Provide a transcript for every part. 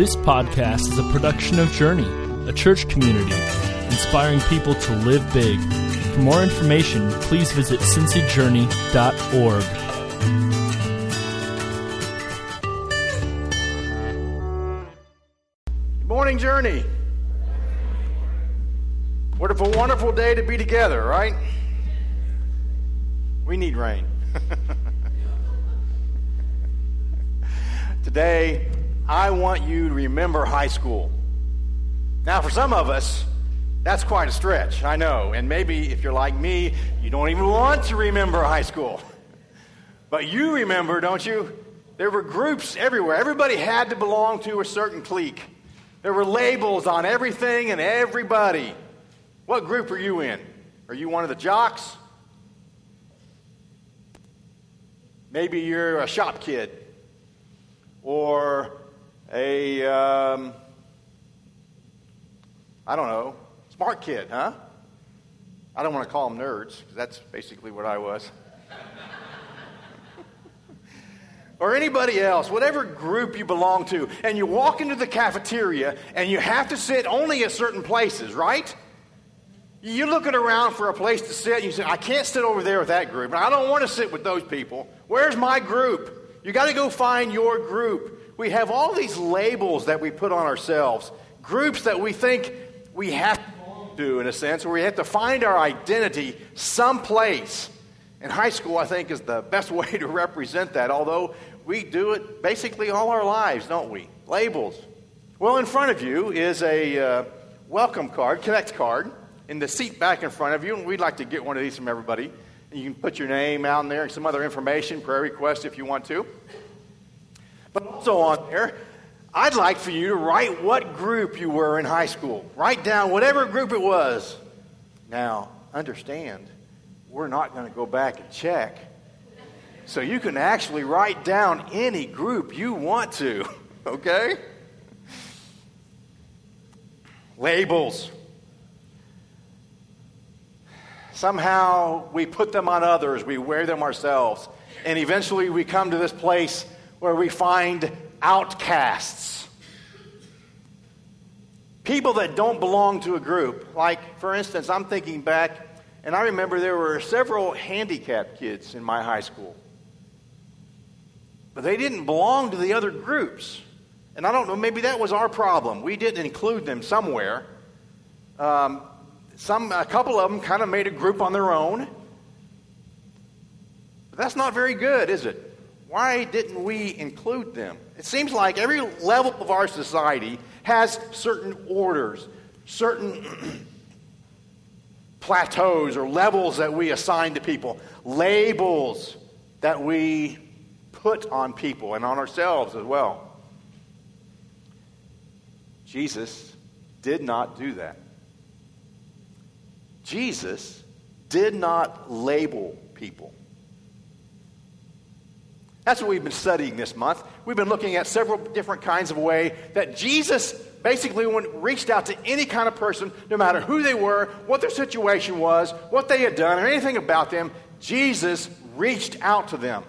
This podcast is a production of Journey, a church community inspiring people to live big. For more information, please visit cincyjourney.org. Journey. What a wonderful day to be together, right? We need rain. Today, I want you to remember high school. Now, for some of us, that's quite a stretch, I know. And maybe if you're like me, you don't even want to remember high school. But you remember, don't you? There were groups everywhere. Everybody had to belong to a certain clique. There were labels on everything and everybody. What group are you in? Are you one of the jocks? Maybe you're a shop kid or a, um, I don't know, smart kid, huh? I don't want to call them nerds because that's basically what I was. or anybody else, whatever group you belong to, and you walk into the cafeteria and you have to sit only at certain places, right? You're looking around for a place to sit, and you say, I can't sit over there with that group, and I don't want to sit with those people. Where's my group? You got to go find your group. We have all these labels that we put on ourselves, groups that we think we have to do, in a sense, where we have to find our identity someplace. And high school, I think, is the best way to represent that, although we do it basically all our lives, don't we? Labels. Well, in front of you is a uh, welcome card, connect card in the seat back in front of you, and we'd like to get one of these from everybody. You can put your name out in there and some other information, prayer request if you want to. But also on there, I'd like for you to write what group you were in high school. Write down whatever group it was. Now, understand, we're not going to go back and check. So you can actually write down any group you want to, okay? Labels. Somehow we put them on others, we wear them ourselves, and eventually we come to this place where we find outcasts. People that don't belong to a group. Like, for instance, I'm thinking back, and I remember there were several handicapped kids in my high school. But they didn't belong to the other groups. And I don't know, maybe that was our problem. We didn't include them somewhere. Um, some, a couple of them kind of made a group on their own. But that's not very good, is it? Why didn't we include them? It seems like every level of our society has certain orders, certain plateaus or levels that we assign to people, labels that we put on people and on ourselves as well. Jesus did not do that. Jesus did not label people. That's what we've been studying this month. We've been looking at several different kinds of way that Jesus basically reached out to any kind of person, no matter who they were, what their situation was, what they had done, or anything about them. Jesus reached out to them.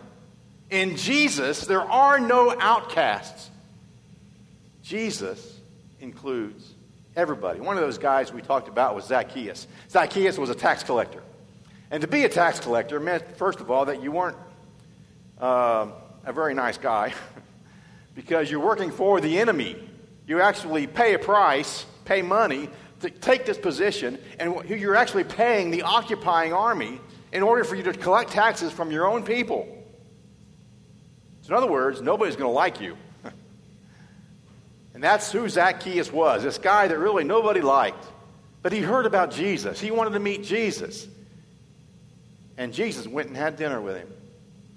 In Jesus, there are no outcasts. Jesus includes everybody. One of those guys we talked about was Zacchaeus. Zacchaeus was a tax collector. And to be a tax collector meant, first of all, that you weren't uh, a very nice guy because you're working for the enemy. You actually pay a price, pay money to take this position, and you're actually paying the occupying army in order for you to collect taxes from your own people. So, in other words, nobody's going to like you. And that's who Zacchaeus was this guy that really nobody liked. But he heard about Jesus, he wanted to meet Jesus. And Jesus went and had dinner with him.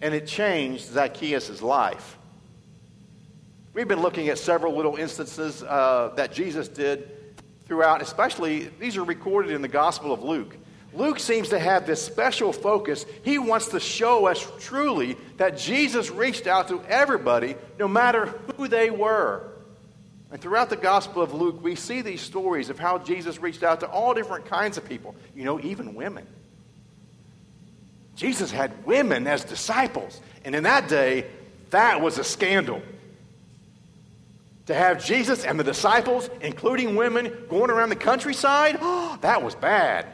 And it changed Zacchaeus' life. We've been looking at several little instances uh, that Jesus did throughout, especially, these are recorded in the Gospel of Luke. Luke seems to have this special focus. He wants to show us truly that Jesus reached out to everybody, no matter who they were. And throughout the Gospel of Luke, we see these stories of how Jesus reached out to all different kinds of people, you know, even women. Jesus had women as disciples. And in that day, that was a scandal. To have Jesus and the disciples, including women, going around the countryside, oh, that was bad.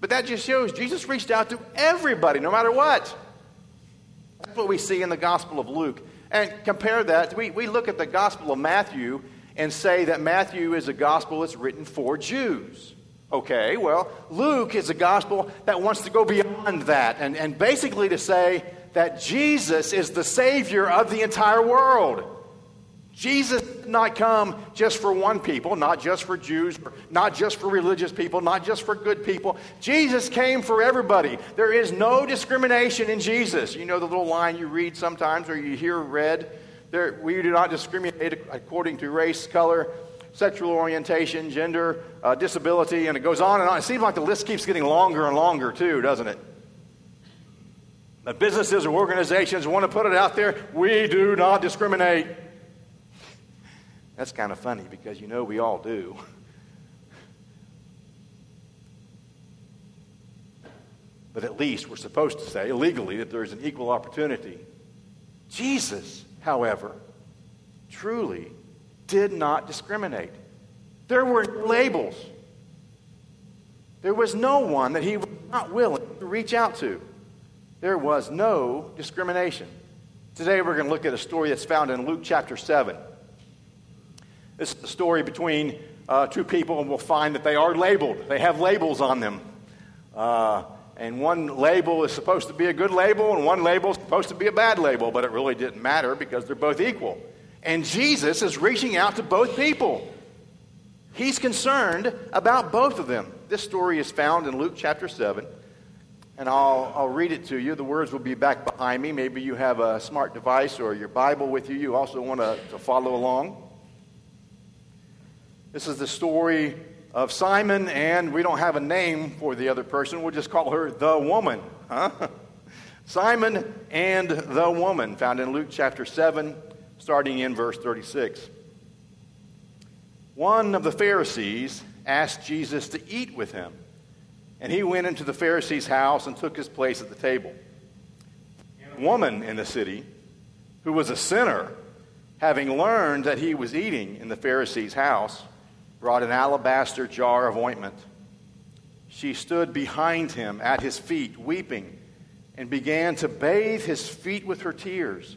But that just shows Jesus reached out to everybody, no matter what. That's what we see in the Gospel of Luke. And compare that, we, we look at the Gospel of Matthew and say that Matthew is a gospel that's written for Jews. Okay, well, Luke is a gospel that wants to go beyond that and, and basically to say that Jesus is the Savior of the entire world. Jesus did not come just for one people, not just for Jews, not just for religious people, not just for good people. Jesus came for everybody. There is no discrimination in Jesus. You know the little line you read sometimes or you hear read? There, we do not discriminate according to race, color, sexual orientation, gender, uh, disability, and it goes on and on. It seems like the list keeps getting longer and longer, too, doesn't it? The businesses or organizations want to put it out there we do not discriminate. That's kind of funny because you know we all do. But at least we're supposed to say legally that there's an equal opportunity. Jesus, however, truly did not discriminate. There were labels. There was no one that he was not willing to reach out to. There was no discrimination. Today we're going to look at a story that's found in Luke chapter 7. This is the story between uh, two people, and we'll find that they are labeled. They have labels on them. Uh, and one label is supposed to be a good label, and one label is supposed to be a bad label, but it really didn't matter because they're both equal. And Jesus is reaching out to both people. He's concerned about both of them. This story is found in Luke chapter 7. And I'll, I'll read it to you. The words will be back behind me. Maybe you have a smart device or your Bible with you. You also want to, to follow along. This is the story of Simon, and we don't have a name for the other person. We'll just call her the woman. Huh? Simon and the woman, found in Luke chapter 7, starting in verse 36. One of the Pharisees asked Jesus to eat with him, and he went into the Pharisee's house and took his place at the table. A woman in the city, who was a sinner, having learned that he was eating in the Pharisee's house, brought an alabaster jar of ointment. She stood behind him at his feet, weeping, and began to bathe his feet with her tears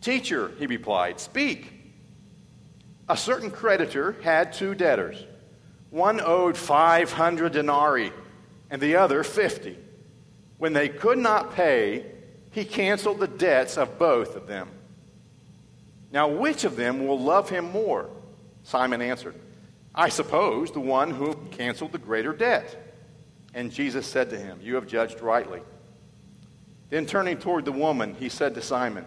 Teacher, he replied, speak. A certain creditor had two debtors. One owed 500 denarii and the other 50. When they could not pay, he canceled the debts of both of them. Now, which of them will love him more? Simon answered, I suppose the one who canceled the greater debt. And Jesus said to him, You have judged rightly. Then turning toward the woman, he said to Simon,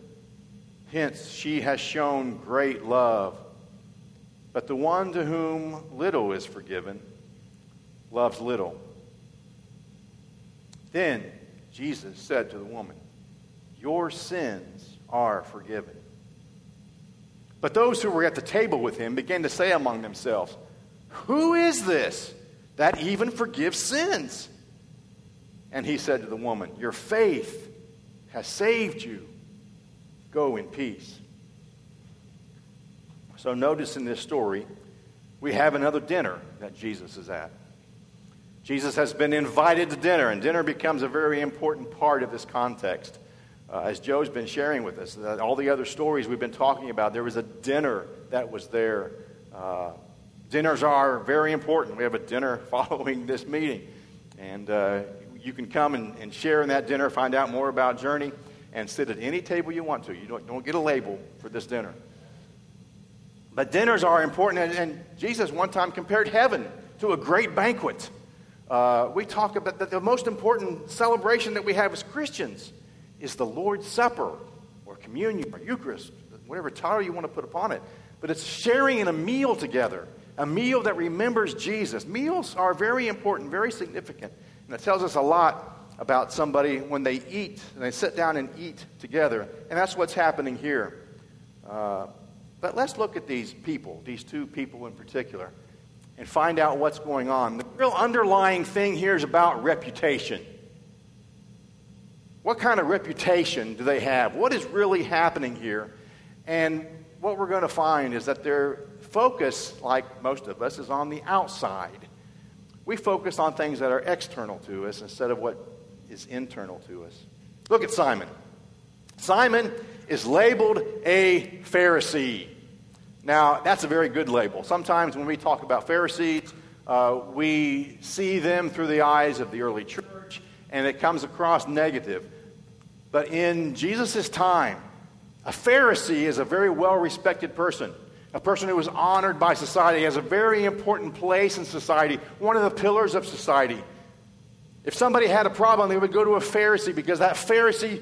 Hence, she has shown great love. But the one to whom little is forgiven loves little. Then Jesus said to the woman, Your sins are forgiven. But those who were at the table with him began to say among themselves, Who is this that even forgives sins? And he said to the woman, Your faith has saved you. Go in peace. So, notice in this story, we have another dinner that Jesus is at. Jesus has been invited to dinner, and dinner becomes a very important part of this context. uh, as Joe's been sharing with us, all the other stories we've been talking about, there was a dinner that was there. Uh, dinners are very important. We have a dinner following this meeting. And uh, you can come and, and, share in that dinner, find out more about Journey, and sit at any table you want to. You don't, don't get a label for this dinner. But dinners are important, and, and Jesus one time compared heaven to a great banquet. Uh, we talk about that the most important celebration that we have as Christians is the Lord's Supper or communion or Eucharist, whatever title you want to put upon it. But it's sharing in a meal together, a meal that remembers Jesus. Meals are very important, very significant, and it tells us a lot about somebody when they eat and they sit down and eat together. And that's what's happening here. Uh, but let's look at these people, these two people in particular, and find out what's going on. The real underlying thing here is about reputation. What kind of reputation do they have? What is really happening here? And what we're going to find is that their focus, like most of us, is on the outside. We focus on things that are external to us instead of what is internal to us. Look at Simon. Simon is labeled a Pharisee. Now, that's a very good label. Sometimes when we talk about Pharisees, uh, we see them through the eyes of the early church, and it comes across negative. But in Jesus' time, a Pharisee is a very well respected person, a person who is honored by society, has a very important place in society, one of the pillars of society. If somebody had a problem, they would go to a Pharisee because that Pharisee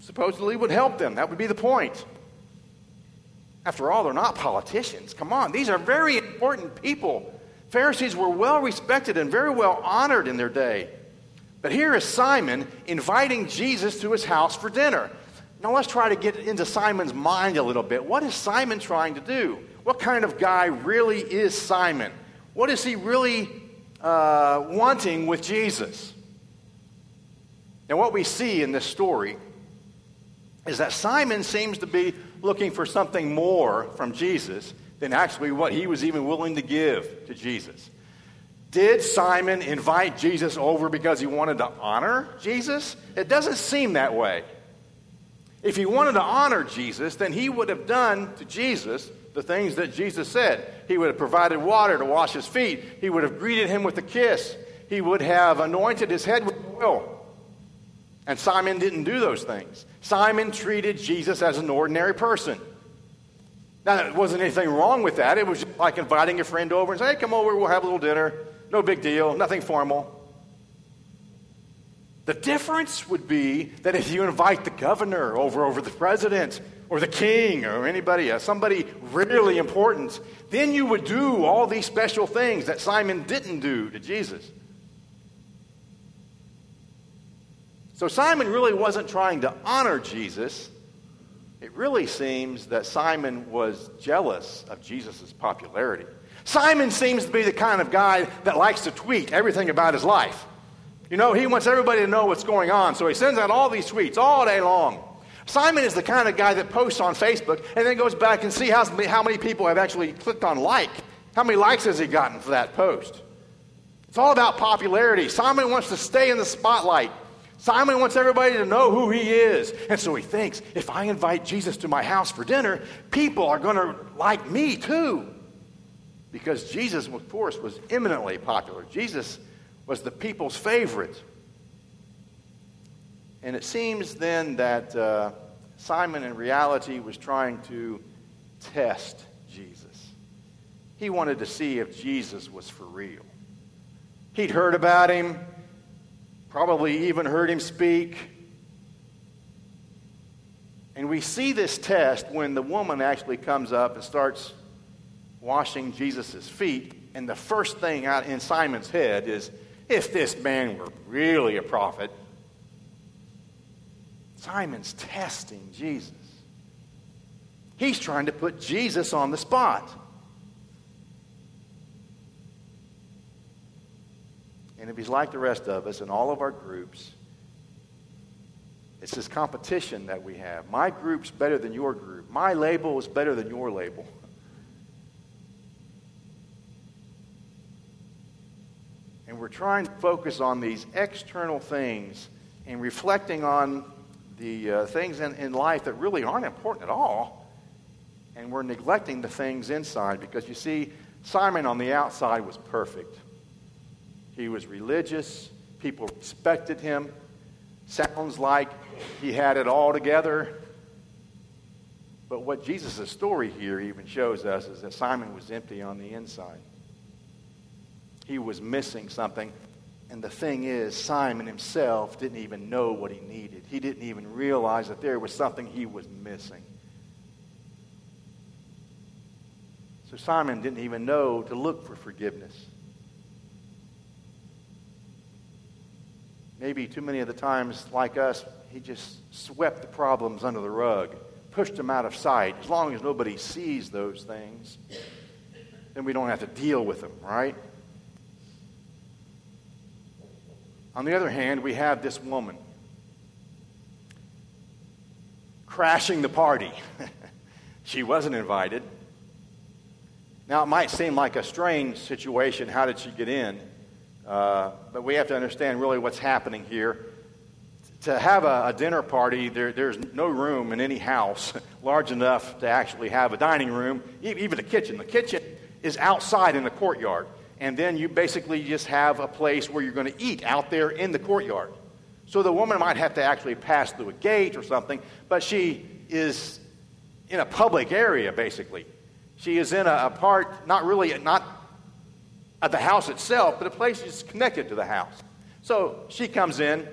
supposedly would help them. That would be the point. After all, they're not politicians. Come on, these are very important people. Pharisees were well respected and very well honored in their day. But here is Simon inviting Jesus to his house for dinner. Now let's try to get into Simon's mind a little bit. What is Simon trying to do? What kind of guy really is Simon? What is he really uh, wanting with Jesus? Now, what we see in this story is that Simon seems to be looking for something more from Jesus than actually what he was even willing to give to Jesus. Did Simon invite Jesus over because he wanted to honor Jesus? It doesn't seem that way. If he wanted to honor Jesus, then he would have done to Jesus the things that Jesus said. He would have provided water to wash his feet, he would have greeted him with a kiss, he would have anointed his head with oil. And Simon didn't do those things. Simon treated Jesus as an ordinary person. Now, there wasn't anything wrong with that. It was like inviting a friend over and saying, hey, come over, we'll have a little dinner. No big deal, nothing formal. The difference would be that if you invite the governor over, over the president, or the king, or anybody, somebody really important, then you would do all these special things that Simon didn't do to Jesus. So Simon really wasn't trying to honor Jesus. It really seems that Simon was jealous of Jesus' popularity. Simon seems to be the kind of guy that likes to tweet everything about his life. You know, he wants everybody to know what's going on, so he sends out all these tweets all day long. Simon is the kind of guy that posts on Facebook and then goes back and see how, how many people have actually clicked on like. How many likes has he gotten for that post? It's all about popularity. Simon wants to stay in the spotlight. Simon wants everybody to know who he is. And so he thinks if I invite Jesus to my house for dinner, people are going to like me too because Jesus, of course, was eminently popular. Jesus was the people's favorite. And it seems then that uh, Simon, in reality, was trying to test Jesus. He wanted to see if Jesus was for real. He'd heard about him, probably even heard him speak. And we see this test when the woman actually comes up and starts washing Jesus' feet. And the first thing out in Simon's head is if this man were really a prophet, Simon's testing Jesus. He's trying to put Jesus on the spot. And if he's like the rest of us in all of our groups, it's this competition that we have. My group's better than your group. My label is better than your label. We're trying to focus on these external things and reflecting on the uh, things in, in life that really aren't important at all, and we're neglecting the things inside because you see, Simon on the outside was perfect. He was religious, people respected him. Sounds like he had it all together. But what Jesus' story here even shows us is that Simon was empty on the inside. He was missing something. And the thing is, Simon himself didn't even know what he needed. He didn't even realize that there was something he was missing. So Simon didn't even know to look for forgiveness. Maybe too many of the times, like us, he just swept the problems under the rug pushed them out of sight. As long as nobody sees those things, then we don't have to deal with them, right? On the other hand, we have this woman crashing the party. she wasn't invited. Now, it might seem like a strange situation. How did she get in? Uh, but we have to understand really what's happening here to have a, a dinner party, there, there's no room in any house large enough to actually have a dining room, even a kitchen. The kitchen is outside in the courtyard. And then you basically just have a place where you're going to eat out there in the courtyard. So the woman might have to actually pass through a gate or something, but she is in a public area, basically. She is in a, a part, not really, not at the house itself, but a place that's connected to the house. So she comes in,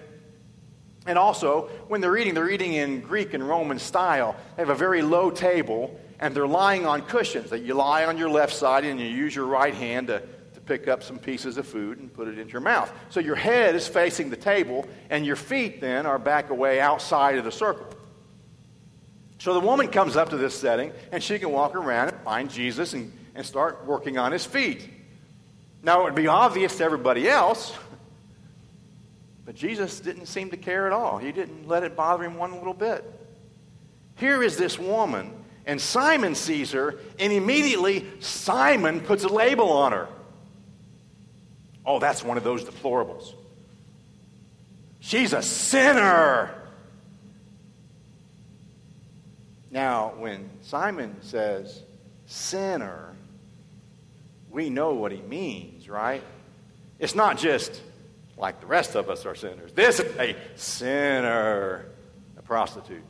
and also, when they're eating, they're eating in Greek and Roman style. They have a very low table, and they're lying on cushions that you lie on your left side and you use your right hand to, to pick up some pieces of food and put it into your mouth. So your head is facing the table, and your feet then are back away outside of the circle. So the woman comes up to this setting, and she can walk around and find Jesus and, and start working on his feet. Now, it would be obvious to everybody else but Jesus didn't seem to care at all. He didn't let it bother him one little bit. Here is this woman, and Simon sees her, and immediately Simon puts a label on her. Oh, that's one of those deplorables. She's a sinner. Now, when Simon says sinner, we know what he means, right? It's not just like the rest of us are sinners. This is a sinner, a prostitute.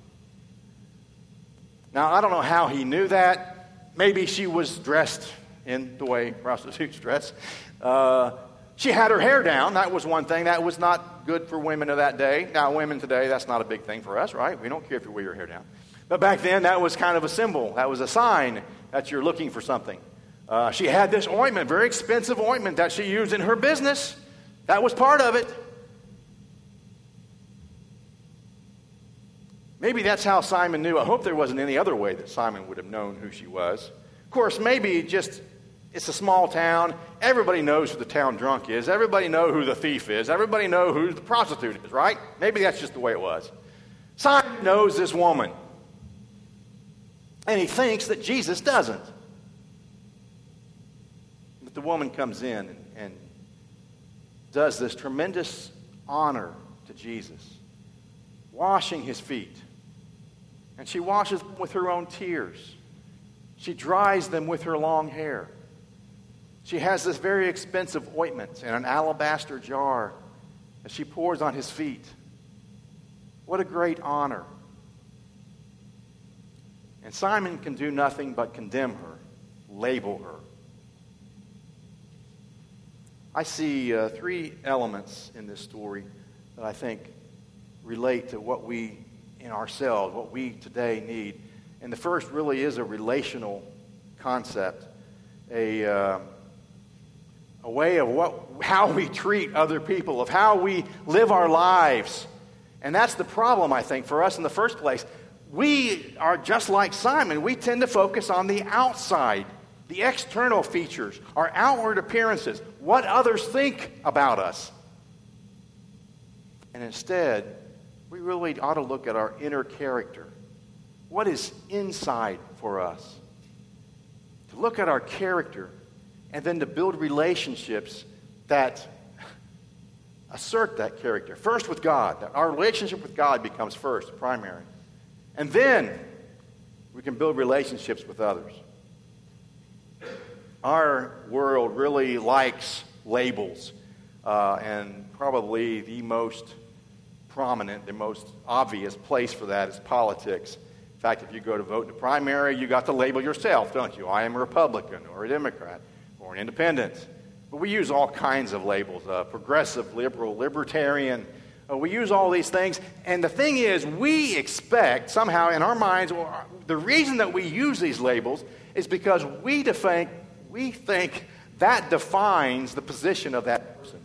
Now, I don't know how he knew that. Maybe she was dressed in the way prostitutes dress. Uh, she had her hair down. That was one thing. That was not good for women of that day. Now, women today, that's not a big thing for us, right? We don't care if you wear your hair down. But back then, that was kind of a symbol. That was a sign that you're looking for something. Uh, she had this ointment, very expensive ointment that she used in her business. That was part of it. Maybe that's how Simon knew. I hope there wasn't any other way that Simon would have known who she was. Of course, maybe just it's a small town. Everybody knows who the town drunk is. Everybody knows who the thief is. Everybody knows who the prostitute is, right? Maybe that's just the way it was. Simon knows this woman. And he thinks that Jesus doesn't. But the woman comes in and, and does this tremendous honor to Jesus, washing his feet. And she washes them with her own tears. She dries them with her long hair. She has this very expensive ointment in an alabaster jar that she pours on his feet. What a great honor. And Simon can do nothing but condemn her, label her. I see uh, three elements in this story that I think relate to what we in ourselves, what we today need. And the first really is a relational concept, a, uh, a way of what, how we treat other people, of how we live our lives. And that's the problem, I think, for us in the first place. We are just like Simon. We tend to focus on the outside the external features, our outward appearances, what others think about us. And instead, we really ought to look at our inner character. What is inside for us? To look at our character and then to build relationships that assert that character. First with God. Our relationship with God becomes first, primary. And then we can build relationships with others. Our world really likes labels, uh, and probably the most prominent, the most obvious place for that is politics. In fact, if you go to vote in the primary, you got to label yourself, don't you? I am a Republican or a Democrat or an independent. But we use all kinds of labels uh, progressive, liberal, libertarian. Uh, we use all these things. And the thing is, we expect somehow in our minds, well, the reason that we use these labels is because we, define, we think that defines the position of that person.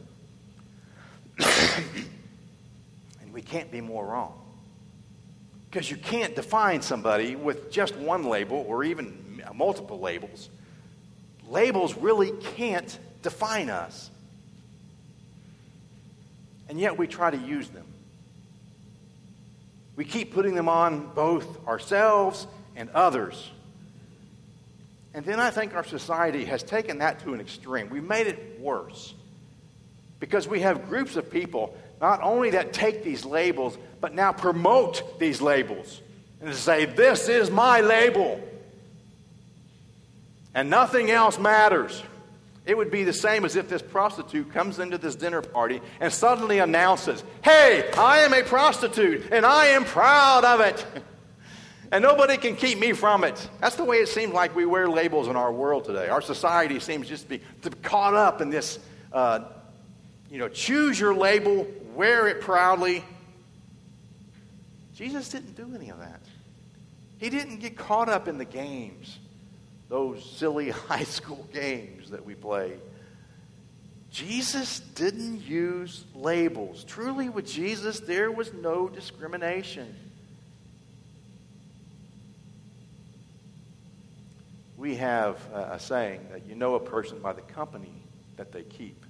and we can't be more wrong. Because you can't define somebody with just one label or even multiple labels. Labels really can't define us. And yet we try to use them. We keep putting them on both ourselves and others. And then I think our society has taken that to an extreme. We've made it worse. Because we have groups of people not only that take these labels, but now promote these labels and say, This is my label. And nothing else matters. It would be the same as if this prostitute comes into this dinner party and suddenly announces, Hey, I am a prostitute and I am proud of it. and nobody can keep me from it. That's the way it seems like we wear labels in our world today. Our society seems just to be caught up in this, uh, you know, choose your label, wear it proudly. Jesus didn't do any of that. He didn't get caught up in the games, those silly high school games that we play. Jesus didn't use labels. Truly, with Jesus, there was no discrimination. we have a saying that you know a person by the company that they keep.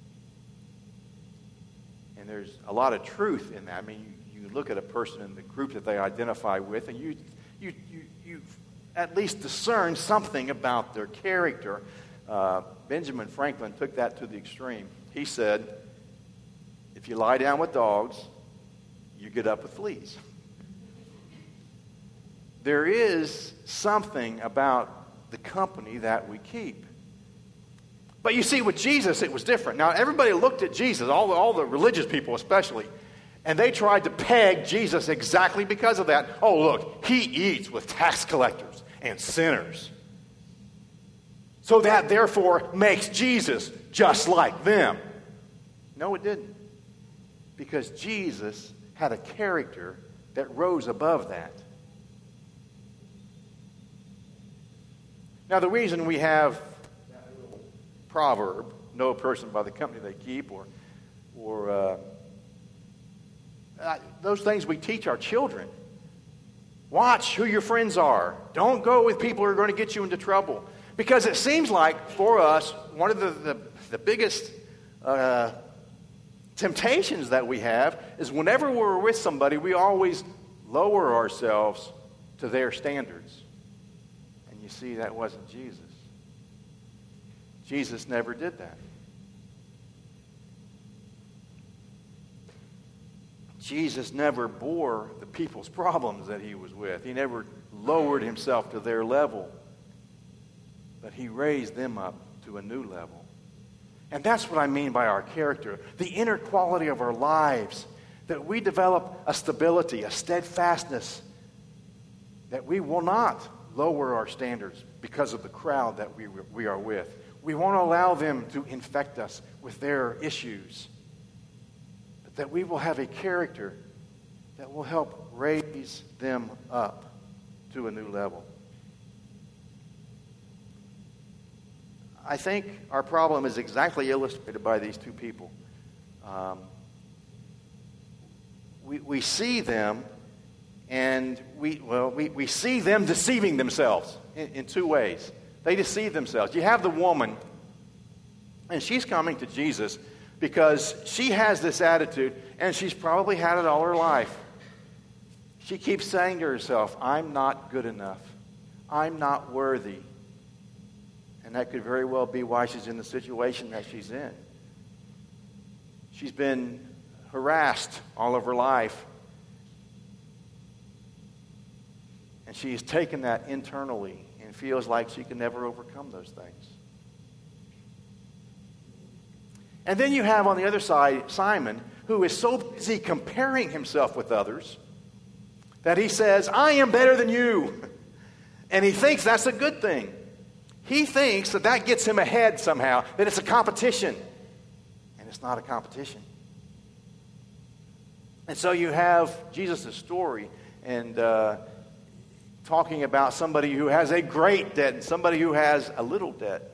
And there's a lot of truth in that. I mean, you, you look at a person in the group that they identify with, and you, you, you, you at least discern something about their character. Uh, Benjamin Franklin took that to the extreme. He said, if you lie down with dogs, you get up with fleas. There is something about the company that we keep. But you see, with Jesus, it was different. Now, everybody looked at Jesus, all the, all the religious people especially, and they tried to peg Jesus exactly because of that. Oh, look, he eats with tax collectors and sinners. So that therefore makes Jesus just like them. No, it didn't. Because Jesus had a character that rose above that. Now, the reason we have that proverb, know a person by the company they keep, or, or uh, uh, those things we teach our children. Watch who your friends are. Don't go with people who are going to get you into trouble. Because it seems like for us, one of the, the, the biggest uh, temptations that we have is whenever we're with somebody, we always lower ourselves to their standards And you see, that wasn't Jesus. Jesus never did that. Jesus never bore the people's problems that he was with. He never lowered himself to their level, but he raised them up to a new level. And that's what I mean by our character the inner quality of our lives, that we develop a stability, a steadfastness, that we will not lower our standards because of the crowd that we, we are with. We won't allow them to infect us with their issues, that we will have a character that will help raise them up to a new level. I think our problem is exactly illustrated by these two people. Um, we, we see them and we, well, we, we see them deceiving themselves in, in two ways. They deceive themselves. You have the woman, and she's coming to Jesus because she has this attitude, and she's probably had it all her life. She keeps saying to herself, I'm not good enough. I'm not worthy. And that could very well be why she's in the situation that she's in. She's been harassed all of her life. And she's taken that internally and feels like she can never overcome those things. And then you have on the other side Simon, who is so busy comparing himself with others that he says, I am better than you. And he thinks that's a good thing. He thinks that that gets him ahead somehow, that it's a competition. And it's not a competition. And so you have Jesus' story and uh, talking about somebody who has a great debt and somebody who has a little debt.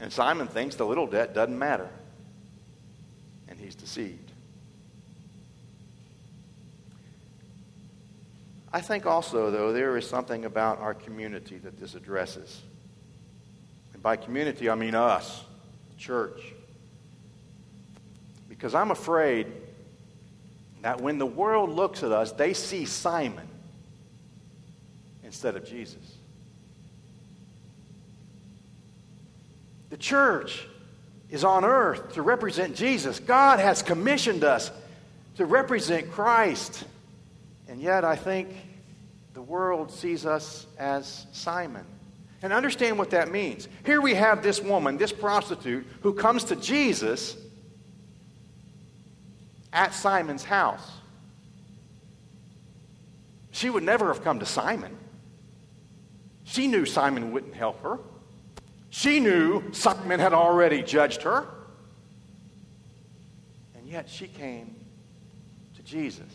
And Simon thinks the little debt doesn't matter. And he's deceived. I think also, though, there is something about our community that this addresses. And by community, I mean us, church. Because I'm afraid that when the world looks at us, they see Simon instead of Jesus. Church is on earth to represent Jesus. God has commissioned us to represent Christ. And yet, I think the world sees us as Simon. And understand what that means. Here we have this woman, this prostitute, who comes to Jesus at Simon's house. She would never have come to Simon. She knew Simon wouldn't help her. She knew Simon had already judged her. And yet she came to Jesus.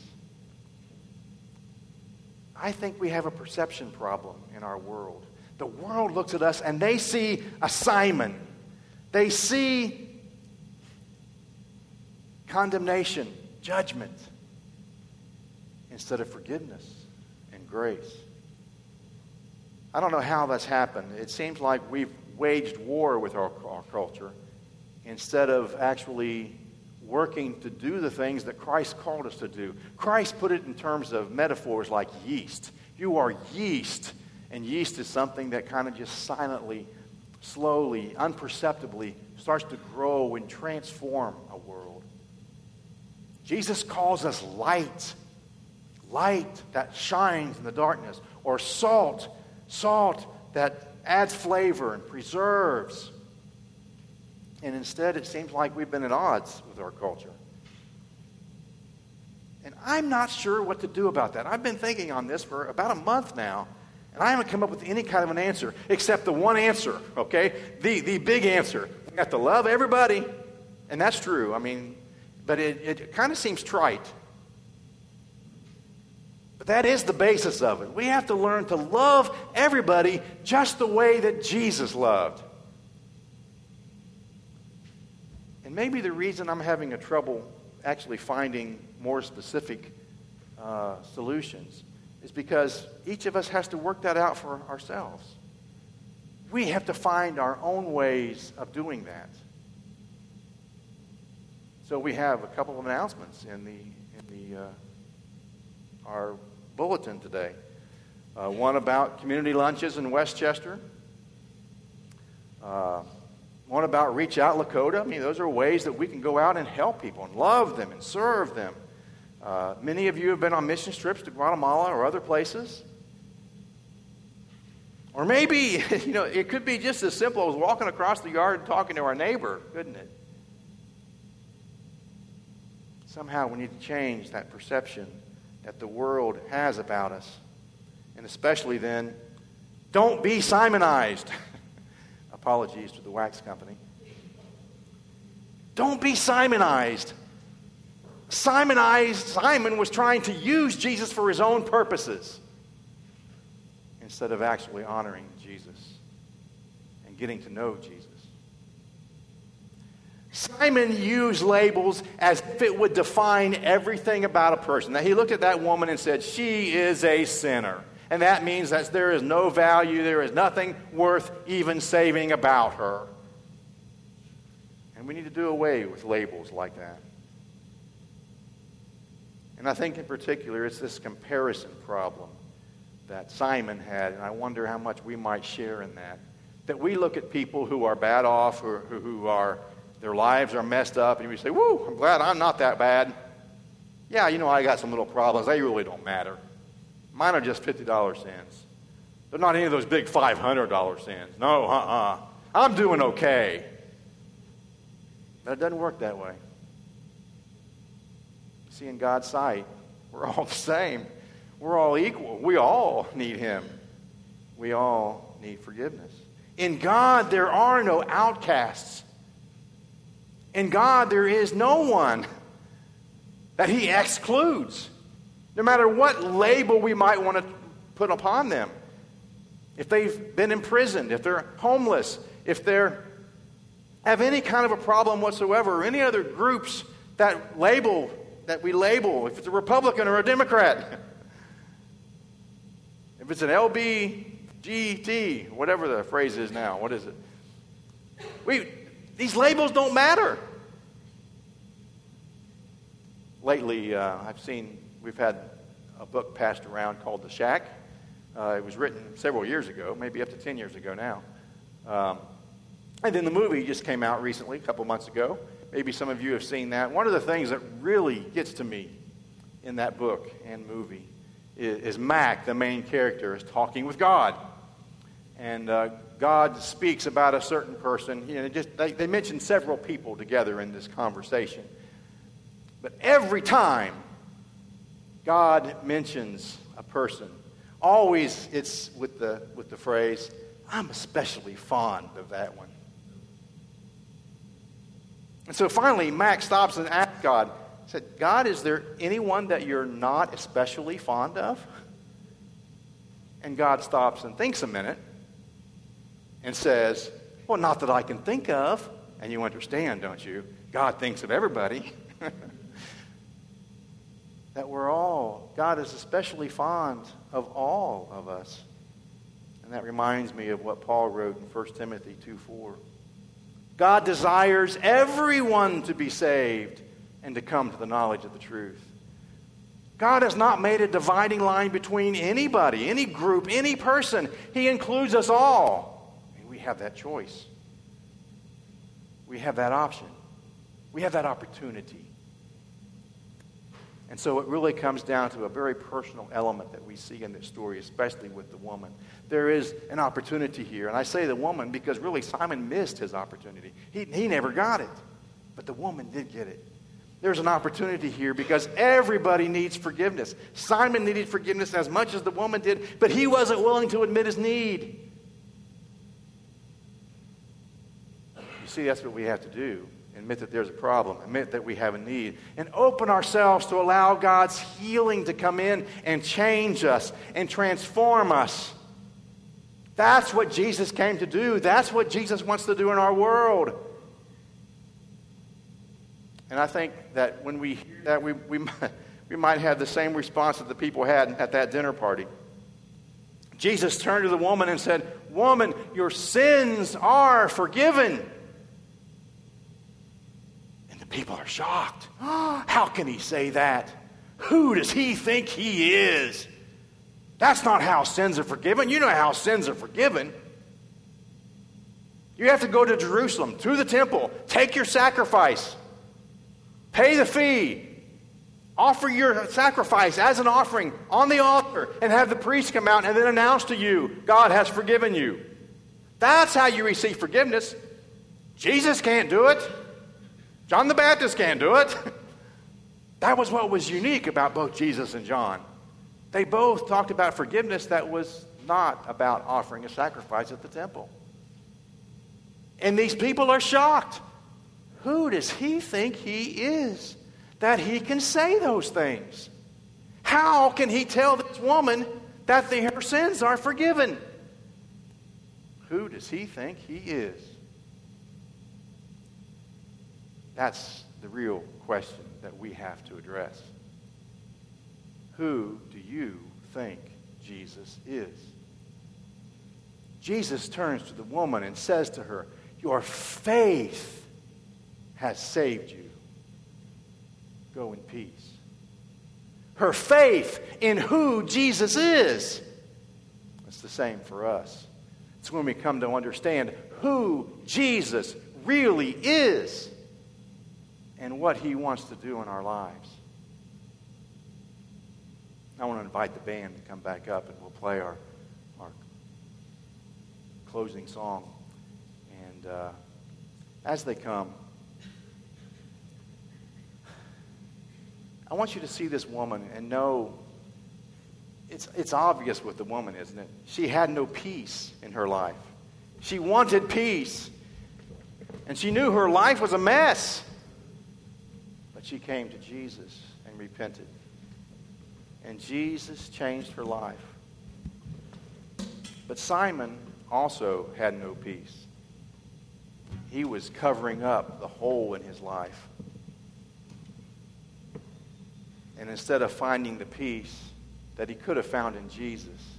I think we have a perception problem in our world. The world looks at us and they see a Simon. They see condemnation, judgment, instead of forgiveness and grace. I don't know how that's happened. It seems like we've waged war with our, our culture instead of actually working to do the things that Christ called us to do. Christ put it in terms of metaphors like yeast. You are yeast, and yeast is something that kind of just silently, slowly, unperceptibly starts to grow and transform a world. Jesus calls us light, light that shines in the darkness, or salt, salt that adds flavor and preserves. And instead, it seems like we've been at odds with our culture. And I'm not sure what to do about that. I've been thinking on this for about a month now, and I haven't come up with any kind of an answer except the one answer, okay? The, the big answer. We have to love everybody, and that's true. I mean, but it, it kind of seems trite. But that is the basis of it. We have to learn to love everybody just the way that Jesus loved. And maybe the reason I'm having a trouble actually finding more specific uh, solutions is because each of us has to work that out for ourselves. We have to find our own ways of doing that. So we have a couple of announcements in the in the uh, our bulletin today. Uh, one about community lunches in Westchester. Uh, one about Reach Out Lakota. I mean, those are ways that we can go out and help people and love them and serve them. Uh, many of you have been on mission trips to Guatemala or other places. Or maybe, you know, it could be just as simple as walking across the yard and talking to our neighbor, couldn't it? Somehow we need to change that perception that the world has about us. And especially then, don't be Simonized. Apologies to the wax company. Don't be Simonized. Simonized, Simon was trying to use Jesus for his own purposes instead of actually honoring Jesus and getting to know Jesus. Simon used labels as if it would define everything about a person. Now, he looked at that woman and said, She is a sinner. And that means that there is no value, there is nothing worth even saving about her. And we need to do away with labels like that. And I think in particular, it's this comparison problem that Simon had, and I wonder how much we might share in that. That we look at people who are bad off or who are their lives are messed up, and you say, Woo, I'm glad I'm not that bad. Yeah, you know, I got some little problems. They really don't matter. Mine are just $50 cents. They're not any of those big $500 cents. No, uh uh-uh. uh. i am doing okay. But it doesn't work that way. See, in God's sight, we're all the same. We're all equal. We all need Him. We all need forgiveness. In God, there are no outcasts. In God, there is no one that He excludes, no matter what label we might want to put upon them. If they've been imprisoned, if they're homeless, if they're have any kind of a problem whatsoever, or any other groups that label that we label, if it's a Republican or a Democrat, if it's an LBGT, whatever the phrase is now, what is it? We, these labels don't matter. Lately, uh, I've seen, we've had a book passed around called The Shack. Uh, it was written several years ago, maybe up to 10 years ago now. Um, and then the movie just came out recently, a couple months ago. Maybe some of you have seen that. One of the things that really gets to me in that book and movie is, is Mack, the main character, is talking with God. And uh, God speaks about a certain person. You know, just, they, they mention several people together in this conversation. But every time God mentions a person, always it's with the, with the phrase, I'm especially fond of that one. And so finally, Max stops and asks God, said, God, is there anyone that you're not especially fond of? And God stops and thinks a minute and says, Well, not that I can think of. And you understand, don't you? God thinks of everybody. that we're all, God is especially fond of all of us. And that reminds me of what Paul wrote in 1 Timothy 2 4. God desires everyone to be saved and to come to the knowledge of the truth. God has not made a dividing line between anybody, any group, any person. He includes us all. Have that choice. We have that option. We have that opportunity. And so it really comes down to a very personal element that we see in this story, especially with the woman. There is an opportunity here. And I say the woman because really Simon missed his opportunity. He, he never got it, but the woman did get it. There's an opportunity here because everybody needs forgiveness. Simon needed forgiveness as much as the woman did, but he wasn't willing to admit his need. You see, that's what we have to do admit that there's a problem, admit that we have a need, and open ourselves to allow God's healing to come in and change us and transform us. That's what Jesus came to do. That's what Jesus wants to do in our world. And I think that when we hear that, we, we, we might have the same response that the people had at that dinner party. Jesus turned to the woman and said, Woman, your sins are forgiven. People are shocked. How can he say that? Who does he think he is? That's not how sins are forgiven. You know how sins are forgiven. You have to go to Jerusalem, to the temple, take your sacrifice, pay the fee, offer your sacrifice as an offering on the altar, and have the priest come out and then announce to you, God has forgiven you. That's how you receive forgiveness. Jesus can't do it. John the Baptist can't do it. that was what was unique about both Jesus and John. They both talked about forgiveness that was not about offering a sacrifice at the temple. And these people are shocked. Who does he think he is that he can say those things? How can he tell this woman that her sins are forgiven? Who does he think he is? That's the real question that we have to address. Who do you think Jesus is? Jesus turns to the woman and says to her, Your faith has saved you. Go in peace. Her faith in who Jesus is. It's the same for us. It's when we come to understand who Jesus really is and what He wants to do in our lives. I want to invite the band to come back up and we'll play our, our closing song. And uh, as they come, I want you to see this woman and know it's, it's obvious with the woman, isn't it? She had no peace in her life. She wanted peace. And she knew her life was a mess. She came to Jesus and repented. And Jesus changed her life. But Simon also had no peace. He was covering up the hole in his life. And instead of finding the peace that he could have found in Jesus,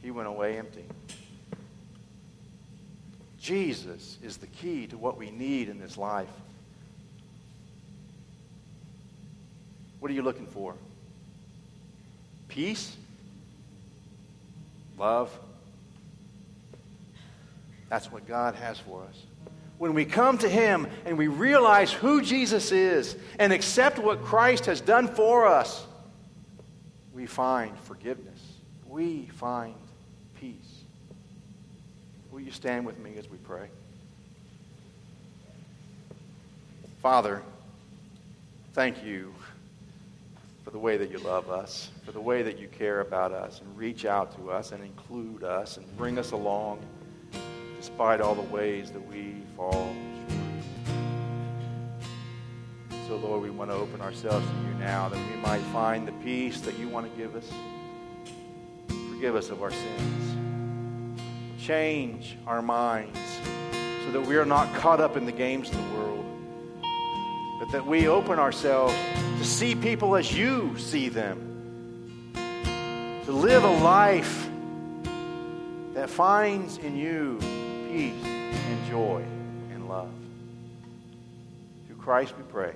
he went away empty. Jesus is the key to what we need in this life. What are you looking for? Peace? Love? That's what God has for us. When we come to Him and we realize who Jesus is and accept what Christ has done for us, we find forgiveness. We find. Will you stand with me as we pray? Father, thank you for the way that you love us, for the way that you care about us and reach out to us and include us and bring us along despite all the ways that we fall short. So, Lord, we want to open ourselves to you now that we might find the peace that you want to give us. Forgive us of our sins. Change our minds so that we are not caught up in the games of the world, but that we open ourselves to see people as you see them, to live a life that finds in you peace and joy and love. Through Christ we pray.